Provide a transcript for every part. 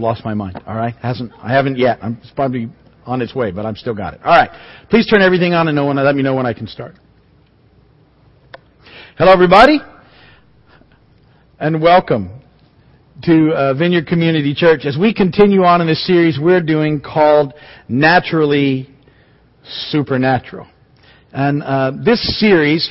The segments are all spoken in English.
I've lost my mind. All right, hasn't I haven't yet. I'm it's probably on its way, but I've still got it. All right, please turn everything on and know when let me know when I can start. Hello, everybody, and welcome to uh, Vineyard Community Church as we continue on in this series we're doing called Naturally Supernatural, and uh, this series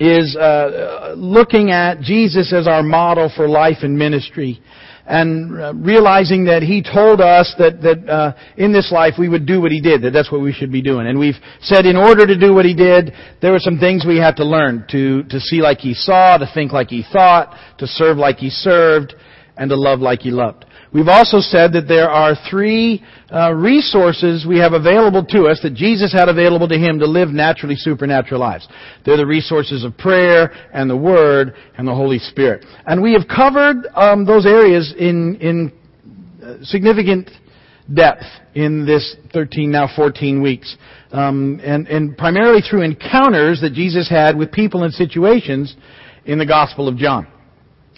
is uh, looking at Jesus as our model for life and ministry and uh, realizing that he told us that that uh, in this life we would do what he did that that's what we should be doing. And we've said in order to do what he did there were some things we had to learn. To to see like he saw to think like he thought to serve like he served and to love like he loved We've also said that there are three uh, resources we have available to us that Jesus had available to him to live naturally supernatural lives. They're the resources of prayer and the Word and the Holy Spirit. And we have covered um, those areas in in uh, significant depth in this 13 now 14 weeks, um, and and primarily through encounters that Jesus had with people and situations in the Gospel of John.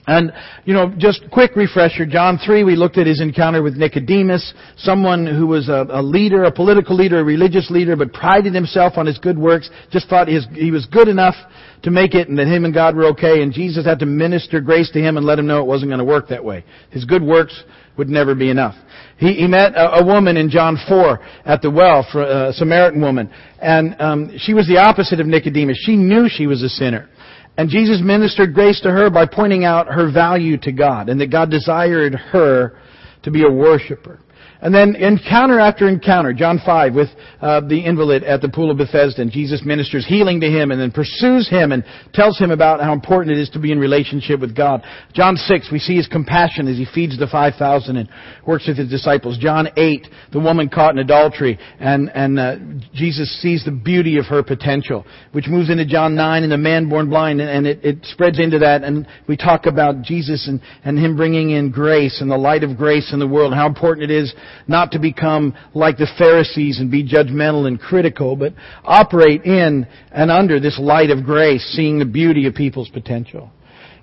And, you know, just quick refresher, John 3, we looked at his encounter with Nicodemus, someone who was a, a, leader, a political leader, a religious leader, but prided himself on his good works, just thought his, he was good enough to make it and that him and God were okay, and Jesus had to minister grace to him and let him know it wasn't going to work that way. His good works would never be enough. He, he met a, a, woman in John 4 at the well, a Samaritan woman, and um, she was the opposite of Nicodemus. She knew she was a sinner. And Jesus ministered grace to her by pointing out her value to God and that God desired her to be a worshiper. And then encounter after encounter, John 5 with uh, the invalid at the pool of Bethesda, and Jesus ministers healing to him and then pursues him and tells him about how important it is to be in relationship with God. John 6, we see his compassion as he feeds the 5,000 and works with his disciples. John 8, the woman caught in adultery, and, and uh, Jesus sees the beauty of her potential, which moves into John 9 and the man born blind, and, and it, it spreads into that, and we talk about Jesus and, and him bringing in grace and the light of grace in the world, and how important it is not to become like the Pharisees and be judgmental and critical, but operate in and under this light of grace, seeing the beauty of people's potential.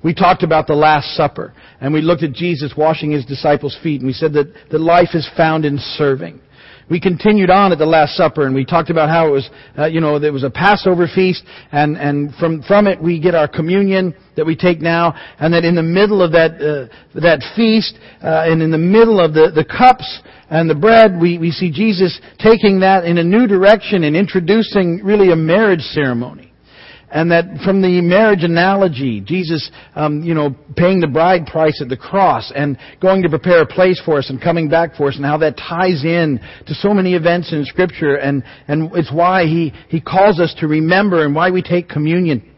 We talked about the Last Supper, and we looked at Jesus washing his disciples' feet, and we said that, that life is found in serving. We continued on at the Last Supper and we talked about how it was, uh, you know, there was a Passover feast and, and from, from it we get our communion that we take now and that in the middle of that, uh, that feast uh, and in the middle of the, the cups and the bread, we, we see Jesus taking that in a new direction and introducing really a marriage ceremony and that from the marriage analogy, Jesus, um, you know, paying the bride price at the cross and going to prepare a place for us and coming back for us, and how that ties in to so many events in Scripture, and and it's why he he calls us to remember and why we take communion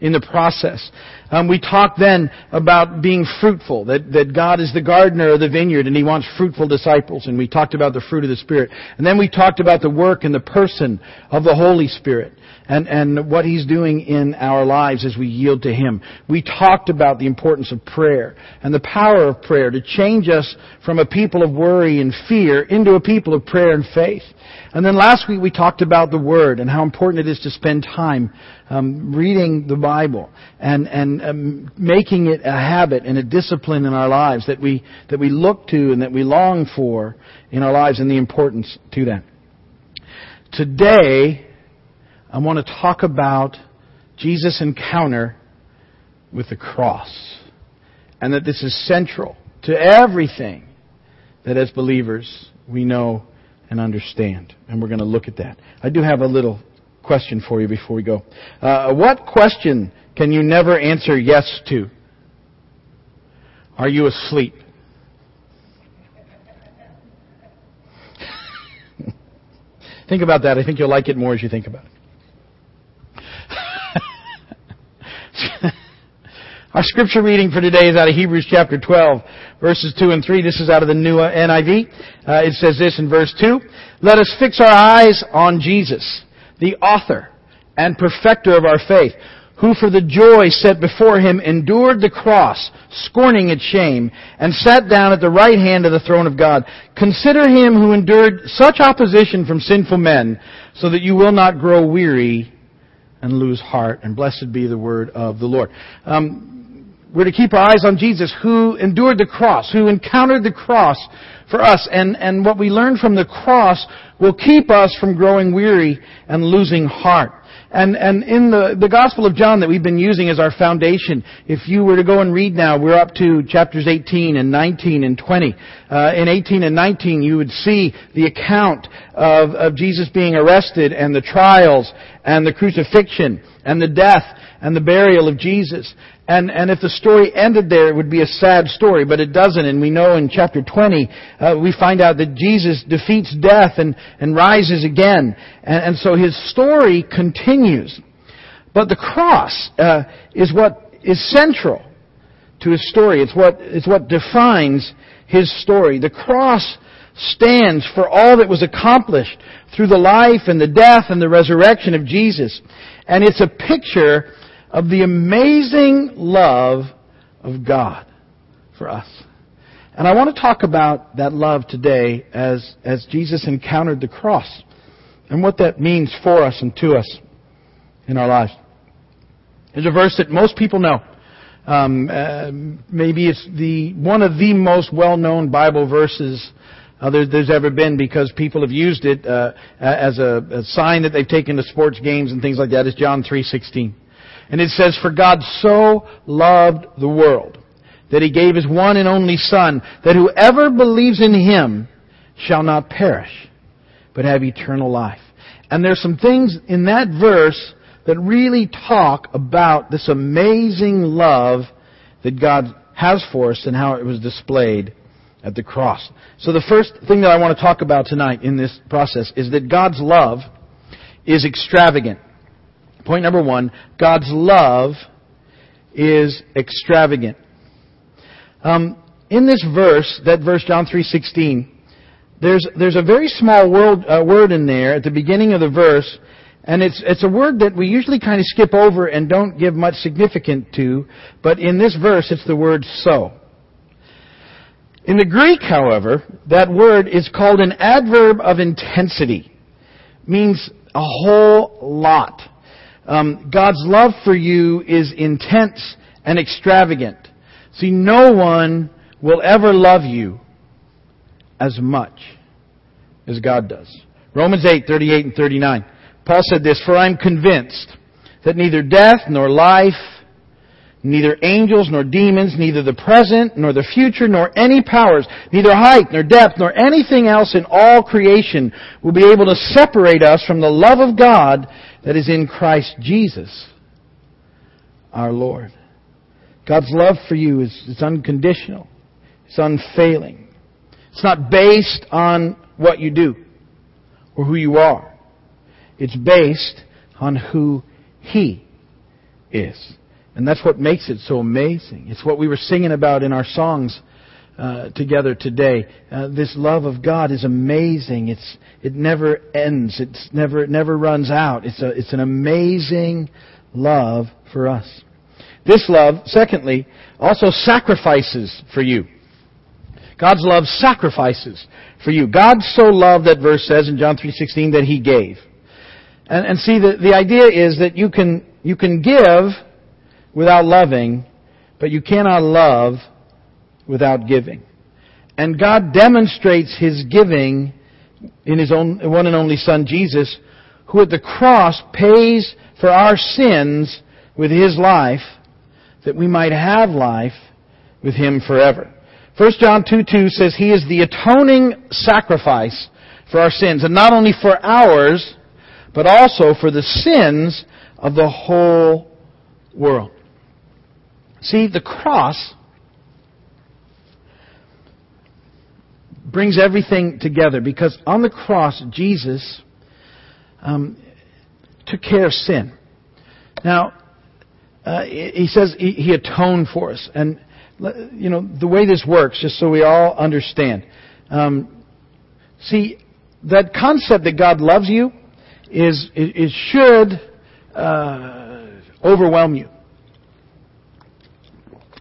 in the process. Um, we talked then about being fruitful, that, that God is the gardener of the vineyard and He wants fruitful disciples, and we talked about the fruit of the Spirit. And then we talked about the work and the person of the Holy Spirit and, and what He's doing in our lives as we yield to Him. We talked about the importance of prayer and the power of prayer to change us from a people of worry and fear into a people of prayer and faith. And then last week we talked about the Word and how important it is to spend time um, reading the Bible and, and um, making it a habit and a discipline in our lives that we, that we look to and that we long for in our lives and the importance to that. Today, I want to talk about Jesus' encounter with the cross. And that this is central to everything that as believers we know and understand. And we're going to look at that. I do have a little question for you before we go. Uh, what question can you never answer yes to? Are you asleep? think about that. I think you'll like it more as you think about it. Our scripture reading for today is out of Hebrews chapter 12, verses 2 and 3. This is out of the new NIV. Uh, it says this in verse 2. Let us fix our eyes on Jesus, the author and perfecter of our faith, who for the joy set before him endured the cross, scorning its shame, and sat down at the right hand of the throne of God. Consider him who endured such opposition from sinful men, so that you will not grow weary and lose heart. And blessed be the word of the Lord. Um, we're to keep our eyes on Jesus who endured the cross, who encountered the cross for us. And, and what we learn from the cross will keep us from growing weary and losing heart. And, and in the, the Gospel of John that we've been using as our foundation, if you were to go and read now, we're up to chapters 18 and 19 and 20. Uh, in 18 and 19, you would see the account of, of Jesus being arrested and the trials and the crucifixion and the death and the burial of Jesus. And, and if the story ended there, it would be a sad story, but it doesn't. And we know in chapter 20, uh, we find out that Jesus defeats death and, and rises again. And, and so his story continues. But the cross uh, is what is central to his story. It's what, it's what defines his story. The cross stands for all that was accomplished through the life and the death and the resurrection of Jesus. And it's a picture of the amazing love of God for us. And I want to talk about that love today as, as Jesus encountered the cross and what that means for us and to us in our lives. There's a verse that most people know. Um, uh, maybe it's the one of the most well-known Bible verses uh, there, there's ever been because people have used it uh, as a, a sign that they've taken to sports games and things like that. Is John 3:16. And it says, For God so loved the world that he gave his one and only Son, that whoever believes in him shall not perish, but have eternal life. And there's some things in that verse that really talk about this amazing love that God has for us and how it was displayed at the cross. So the first thing that I want to talk about tonight in this process is that God's love is extravagant. Point number one, God's love is extravagant. Um, in this verse, that verse John 3:16, there's there's a very small word, uh, word in there at the beginning of the verse, and it's it's a word that we usually kind of skip over and don't give much significance to, but in this verse it's the word so. In the Greek, however, that word is called an adverb of intensity. Means a whole lot. Um, God's love for you is intense and extravagant. See, no one will ever love you as much as God does. Romans 8, 38 and 39. Paul said this, For I am convinced that neither death nor life, neither angels nor demons, neither the present nor the future, nor any powers, neither height nor depth, nor anything else in all creation will be able to separate us from the love of God that is in Christ Jesus, our Lord. God's love for you is, is unconditional. It's unfailing. It's not based on what you do or who you are. It's based on who He is. And that's what makes it so amazing. It's what we were singing about in our songs uh, together today. Uh, this love of God is amazing. It's it never ends. It's never it never runs out. It's a it's an amazing love for us. This love, secondly, also sacrifices for you. God's love sacrifices for you. God so loved, that verse says in John 3.16, that He gave. And, and see, the, the idea is that you can, you can give without loving, but you cannot love without giving. And God demonstrates His giving in His own, one and only Son, Jesus, who at the cross pays for our sins with His life, that we might have life with Him forever. 1 John 2 2 says He is the atoning sacrifice for our sins, and not only for ours, but also for the sins of the whole world. See, the cross brings everything together because on the cross, Jesus um, took care of sin. Now, uh, he says he, atoned for us. And, you know, the way this works, just so we all understand. Um, see, that concept that God loves you is, it, should uh, overwhelm you.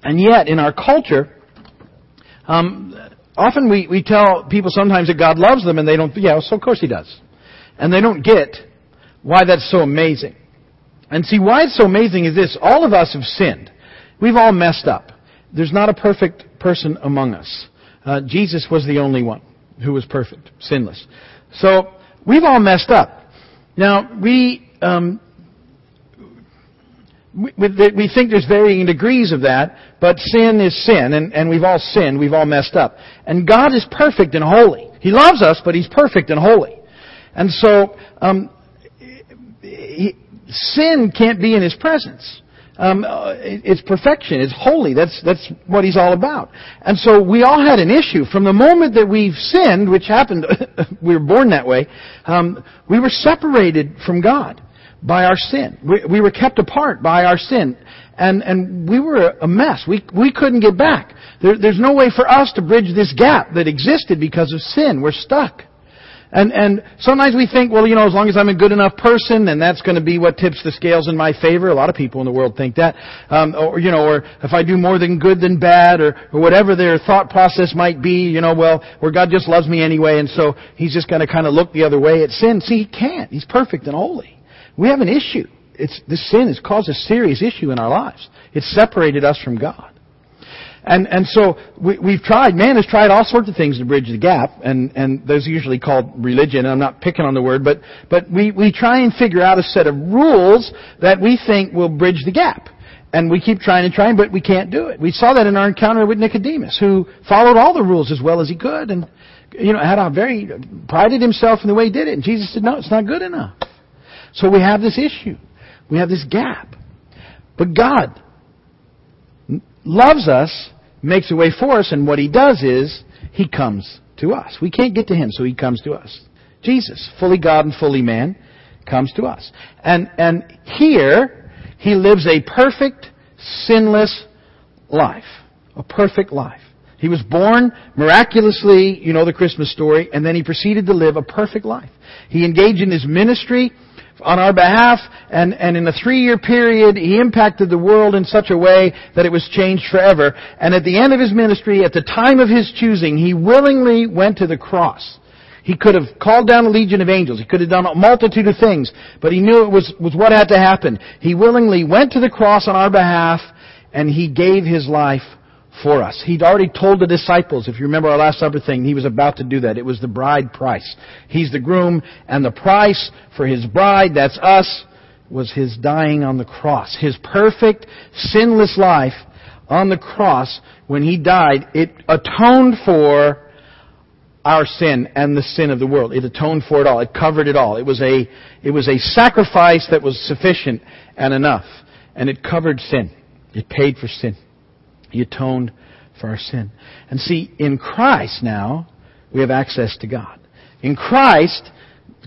And yet, in our culture, um, often we, we tell people sometimes that God loves them and they don't, yeah, so of course He does. And they don't get why that's so amazing. And see, why it's so amazing is this. All of us have sinned. We've all messed up. There's not a perfect person among us. Uh, Jesus was the only one who was perfect, sinless. So we've all messed up. Now we um, we, think there's varying degrees of that, but sin is sin, and, and we've all sinned, we've all messed up. And God is perfect and holy. He loves us, but He's perfect and holy. And so, um, he, sin can't be in His presence. Um, it's perfection. It's holy. That's that's what He's all about. And so we all had an issue from the moment that we've sinned, which happened. we were born that way. Um, we were separated from God by our sin. We, we were kept apart by our sin. And, and we were a mess. We, we couldn't get back. There, there's no way for us to bridge this gap that existed because of sin. We're stuck. And, and sometimes we think, well, you know, as long as I'm a good enough person, then that's going to be what tips the scales in my favor. A lot of people in the world think that. Um, or, you know, or if I do more than good than bad, or, or whatever their thought process might be, you know, well, or God just loves me anyway, and so He's just going to kind of look the other way at sin. See, He can't. He's perfect and holy. We have an issue. It's, this sin has caused a serious issue in our lives. It's separated us from God. And, and so we, we've tried, man has tried all sorts of things to bridge the gap, and, and those are usually called religion, I'm not picking on the word, but, but we, we try and figure out a set of rules that we think will bridge the gap. And we keep trying and trying, but we can't do it. We saw that in our encounter with Nicodemus, who followed all the rules as well as he could, and, you know, had a very, prided himself in the way he did it, and Jesus said, no, it's not good enough. So we have this issue. We have this gap. But God loves us, makes a way for us, and what He does is He comes to us. We can't get to Him, so He comes to us. Jesus, fully God and fully man, comes to us. And, and here, He lives a perfect, sinless life. A perfect life. He was born miraculously, you know the Christmas story, and then he proceeded to live a perfect life. He engaged in his ministry on our behalf, and, and in a three-year period, he impacted the world in such a way that it was changed forever. And at the end of his ministry, at the time of his choosing, he willingly went to the cross. He could have called down a legion of angels. He could have done a multitude of things, but he knew it was, was what had to happen. He willingly went to the cross on our behalf, and he gave his life for us. He'd already told the disciples, if you remember our Last Supper thing, he was about to do that. It was the bride price. He's the groom, and the price for his bride, that's us, was his dying on the cross. His perfect, sinless life on the cross, when he died, it atoned for our sin and the sin of the world. It atoned for it all. It covered it all. It was a, it was a sacrifice that was sufficient and enough. And it covered sin. It paid for sin. He atoned for our sin. And see, in Christ now, we have access to God. In Christ,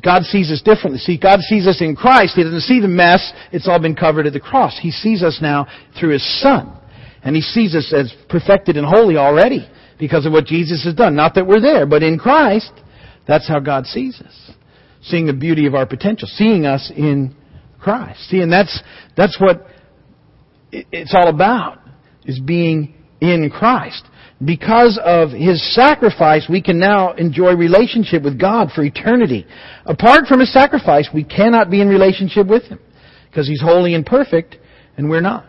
God sees us differently. See, God sees us in Christ. He doesn't see the mess. It's all been covered at the cross. He sees us now through His Son. And He sees us as perfected and holy already because of what Jesus has done. Not that we're there, but in Christ, that's how God sees us. Seeing the beauty of our potential. Seeing us in Christ. See, and that's, that's what it's all about is being in Christ. Because of His sacrifice, we can now enjoy relationship with God for eternity. Apart from His sacrifice, we cannot be in relationship with Him. Because He's holy and perfect, and we're not.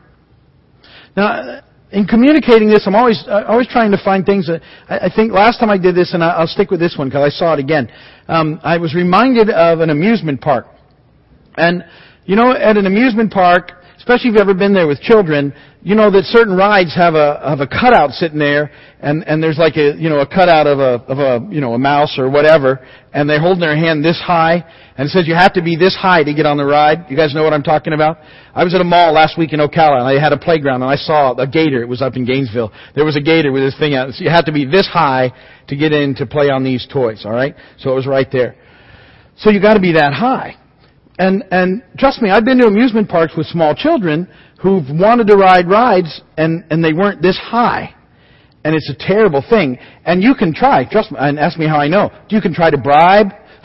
Now, in communicating this, I'm always uh, always trying to find things. That, I, think last time I did this, and I, will stick with this one because I saw it again. Um, I was reminded of an amusement park, and you know, at an amusement park, especially if you've ever been there with children, you know that certain rides have a have a cutout sitting there, and and there's like a you know a cutout of a of a you know a mouse or whatever, and they're holding their hand this high, and it says you have to be this high to get on the ride. You guys know what I'm talking about? I was at a mall last week in Ocala, and I had a playground, and I saw a gator. It was up in Gainesville. There was a gator with this thing out. So you have to be this high to get in to play on these toys. All right, so it was right there. So you got to be that high. And, and trust me, I've been to amusement parks with small children who've wanted to ride rides and, and they weren't this high. And it's a terrible thing. And you can try, trust me, and ask me how I know. You can try to bribe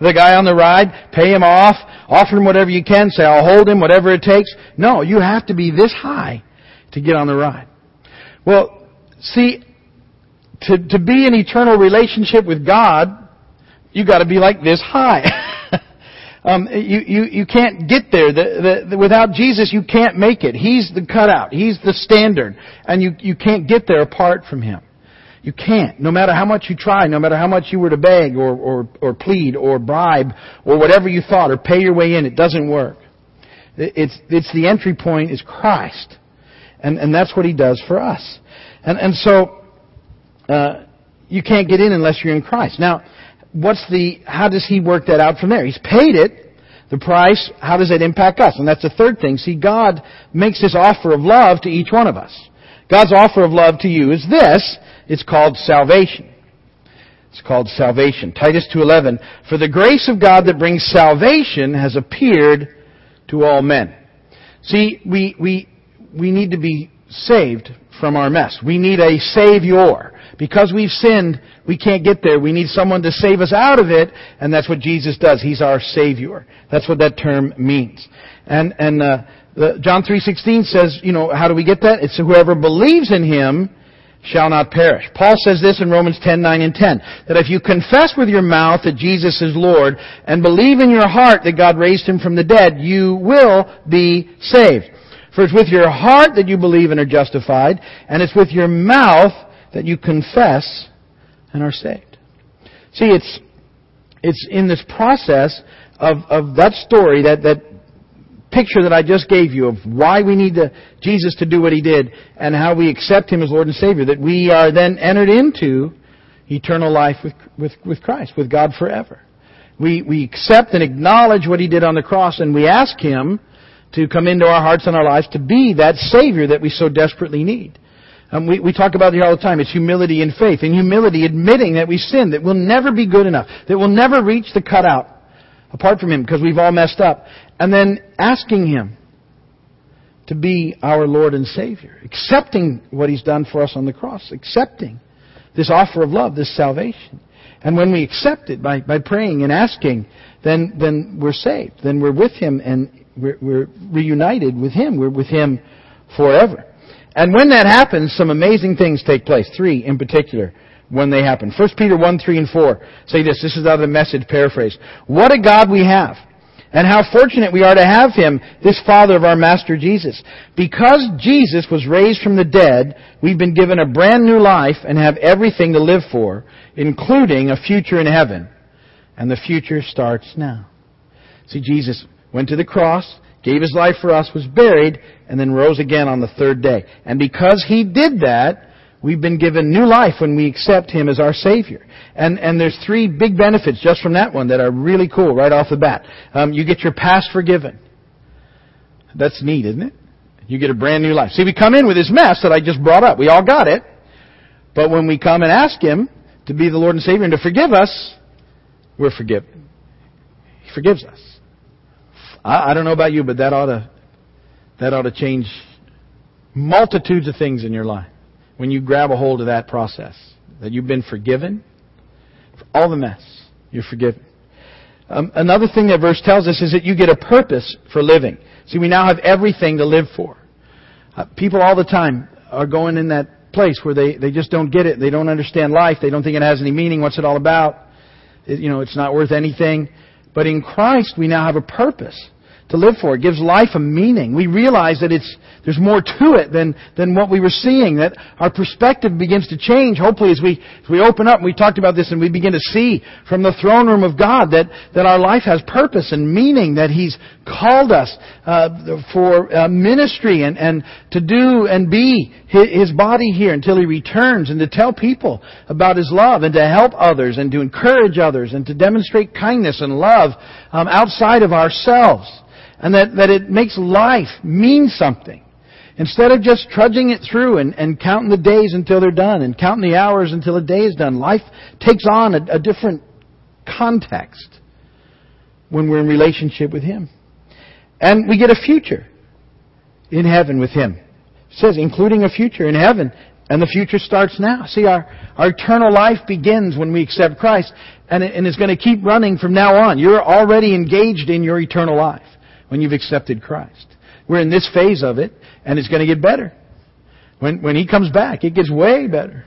the guy on the ride, pay him off, offer him whatever you can, say, I'll hold him, whatever it takes. No, you have to be this high to get on the ride. Well, see, to, to be in eternal relationship with God, you gotta be like this high. Um, you, you, you can't get there. The, the, the, without Jesus, you can't make it. He's the cutout. He's the standard. And you, you can't get there apart from Him. You can't. No matter how much you try, no matter how much you were to beg or, or, or plead or bribe or whatever you thought or pay your way in, it doesn't work. It's, it's the entry point is Christ. And, and that's what He does for us. And, and so, uh, you can't get in unless you're in Christ. Now, what's the, how does he work that out from there? He's paid it. The price, how does that impact us? And that's the third thing. See, God makes this offer of love to each one of us. God's offer of love to you is this. It's called salvation. It's called salvation. Titus 2.11, For the grace of God that brings salvation has appeared to all men. See, we, we, we need to be saved from our mess. We need a savior. Because we've sinned, we can't get there. We need someone to save us out of it, and that's what Jesus does. He's our Savior. That's what that term means. And, and, uh, the, John 3.16 says, you know, how do we get that? It's whoever believes in Him shall not perish. Paul says this in Romans 10, 9, and 10, that if you confess with your mouth that Jesus is Lord and believe in your heart that God raised Him from the dead, you will be saved. For it's with your heart that you believe and are justified, and it's with your mouth that you confess and are saved. See, it's, it's in this process of, of that story, that, that picture that I just gave you of why we need Jesus to do what He did and how we accept Him as Lord and Savior, that we are then entered into eternal life with, with, with Christ, with God forever. We, we accept and acknowledge what He did on the cross and we ask Him to come into our hearts and our lives to be that Savior that we so desperately need. Um, we, we talk about it here all the time. It's humility and faith. And humility, admitting that we sin, that we'll never be good enough, that we'll never reach the cutout apart from Him because we've all messed up. And then asking Him to be our Lord and Savior. Accepting what He's done for us on the cross. Accepting this offer of love, this salvation. And when we accept it by, by praying and asking, then, then we're saved. Then we're with Him and we're, we're reunited with Him. We're with Him forever. And when that happens, some amazing things take place. Three in particular when they happen. 1 Peter 1, 3, and 4 say this. This is out of the message paraphrase. What a God we have. And how fortunate we are to have Him, this Father of our Master Jesus. Because Jesus was raised from the dead, we've been given a brand new life and have everything to live for, including a future in heaven. And the future starts now. See, Jesus went to the cross, gave his life for us, was buried, and then rose again on the third day. And because he did that, we've been given new life when we accept him as our Savior. And, and there's three big benefits just from that one that are really cool right off the bat. Um, you get your past forgiven. That's neat, isn't it? You get a brand new life. See, we come in with this mess that I just brought up. We all got it. But when we come and ask Him to be the Lord and Savior and to forgive us, we're forgiven. He forgives us. I, I don't know about you, but that ought to that ought to change multitudes of things in your life when you grab a hold of that process. That you've been forgiven for all the mess. You're forgiven. Um, another thing that verse tells us is that you get a purpose for living. See, we now have everything to live for. Uh, people all the time are going in that place where they, they just don't get it. They don't understand life. They don't think it has any meaning. What's it all about? It, you know, it's not worth anything. But in Christ, we now have a purpose to live for. It gives life a meaning. We realize that it's, there's more to it than, than what we were seeing, that our perspective begins to change, hopefully, as we, as we open up, and we talked about this, and we begin to see from the throne room of God that, that our life has purpose and meaning, that He's called us uh, for uh, ministry and, and to do and be his, body here until He returns, and to tell people about His love, and to help others, and to encourage others, and to demonstrate kindness and love um, outside of ourselves and that, that it makes life mean something. Instead of just trudging it through and, and counting the days until they're done and counting the hours until a day is done, life takes on a, a different context when we're in relationship with Him. And we get a future in heaven with Him. It says, including a future in heaven. And the future starts now. See, our, our eternal life begins when we accept Christ, and, it, and it's going to keep running from now on. You're already engaged in your eternal life when you've accepted Christ. We're in this phase of it, and it's going to get better. When, when He comes back, it gets way better.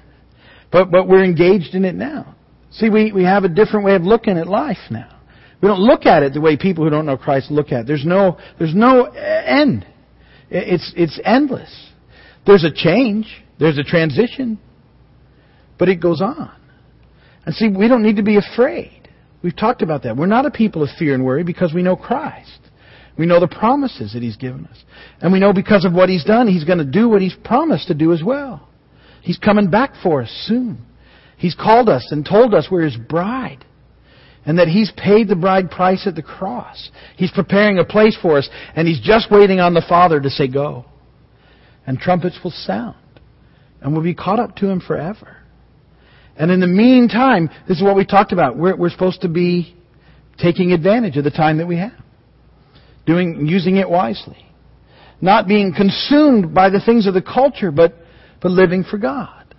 But, but we're engaged in it now. See, we, we have a different way of looking at life now. We don't look at it the way people who don't know Christ look at it. There's no, there's no uh, end. It's, it's endless. There's a change. There's a transition. But it goes on. And see, we don't need to be afraid. We've talked about that. We're not a people of fear and worry because we know Christ. We know the promises that He's given us. And we know because of what He's done, He's going to do what He's promised to do as well. He's coming back for us soon. He's called us and told us we're His bride. And that He's paid the bride price at the cross. He's preparing a place for us, and He's just waiting on the Father to say go. And trumpets will sound. And we'll be caught up to Him forever. And in the meantime, this is what we talked about. We're, we're supposed to be taking advantage of the time that we have. Doing, using it wisely. Not being consumed by the things of the culture, but, but living for God.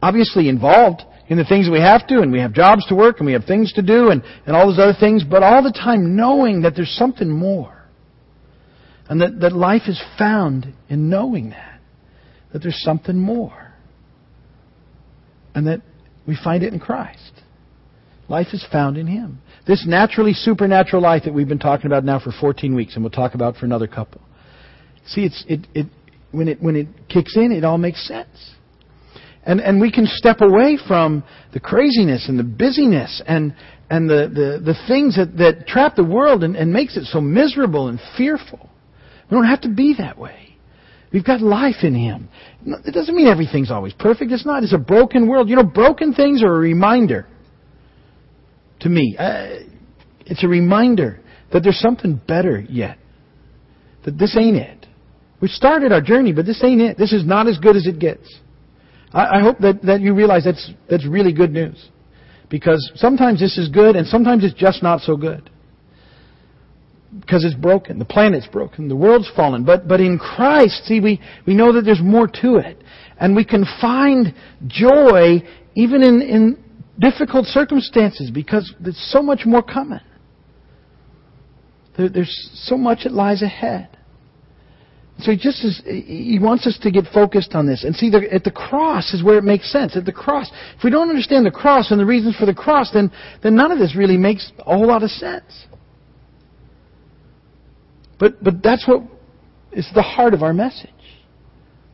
Obviously involved in the things we have to, and we have jobs to work, and we have things to do, and, and all those other things, but all the time knowing that there's something more. And that, that life is found in knowing that. That there's something more. And that we find it in Christ. Life is found in Him. This naturally supernatural life that we've been talking about now for 14 weeks, and we'll talk about for another couple. See, it's, it, it, when, it, when it kicks in, it all makes sense. And, and we can step away from the craziness and the busyness and, and the, the, the things that, that trap the world and, and makes it so miserable and fearful. We don't have to be that way. We've got life in Him. It doesn't mean everything's always perfect. It's not. It's a broken world. You know, broken things are a reminder to me. Uh, it's a reminder that there's something better yet. That this ain't it. We've started our journey, but this ain't it. This is not as good as it gets. I, I hope that, that you realize that's, that's really good news. Because sometimes this is good and sometimes it's just not so good. Because it's broken. The planet's broken. The world's fallen. But, but in Christ, see, we, we know that there's more to it. And we can find joy even in, in difficult circumstances because there's so much more coming. There, there's so much that lies ahead. So he just is, he wants us to get focused on this. And see, the, at the cross is where it makes sense. At the cross. If we don't understand the cross and the reasons for the cross, then, then none of this really makes a whole lot of sense. But, but that's what is the heart of our message.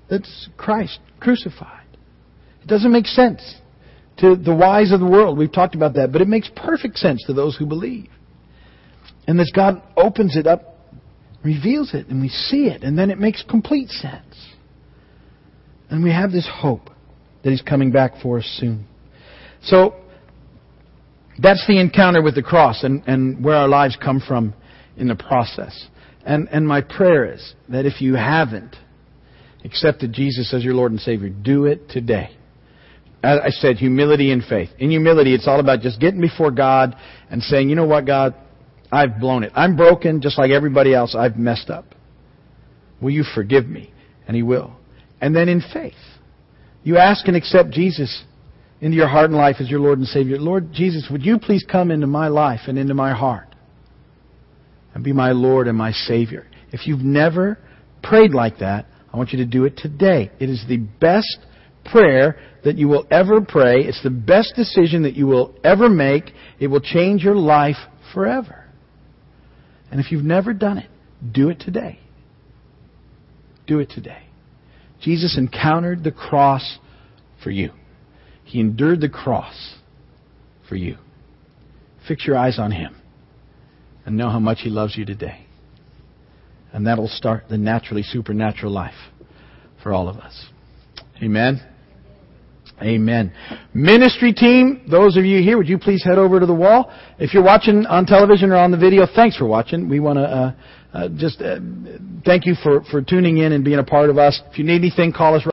That's Christ crucified. It doesn't make sense to the wise of the world. We've talked about that. But it makes perfect sense to those who believe. And as God opens it up reveals it and we see it and then it makes complete sense. And we have this hope that He's coming back for us soon. So, that's the encounter with the cross and, and where our lives come from in the process. And, and my prayer is that if you haven't accepted Jesus as your Lord and Savior, do it today. As I said, humility and faith. In humility, it's all about just getting before God and saying, you know what, God, I've blown it. I'm broken just like everybody else. I've messed up. Will you forgive me? And He will. And then in faith, you ask and accept Jesus into your heart and life as your Lord and Savior. Lord Jesus, would you please come into my life and into my heart and be my Lord and my Savior? If you've never prayed like that, I want you to do it today. It is the best prayer that you will ever pray. It's the best decision that you will ever make. It will change your life forever. And if you've never done it, do it today. Do it today. Jesus encountered the cross for you. He endured the cross for you. Fix your eyes on Him and know how much He loves you today. And that'll start the naturally supernatural life for all of us. Amen. Amen. Ministry team, those of you here, would you please head over to the wall? If you're watching on television or on the video, thanks for watching. We want to uh, uh, just uh, thank you for, for tuning in and being a part of us. If you need anything, call us.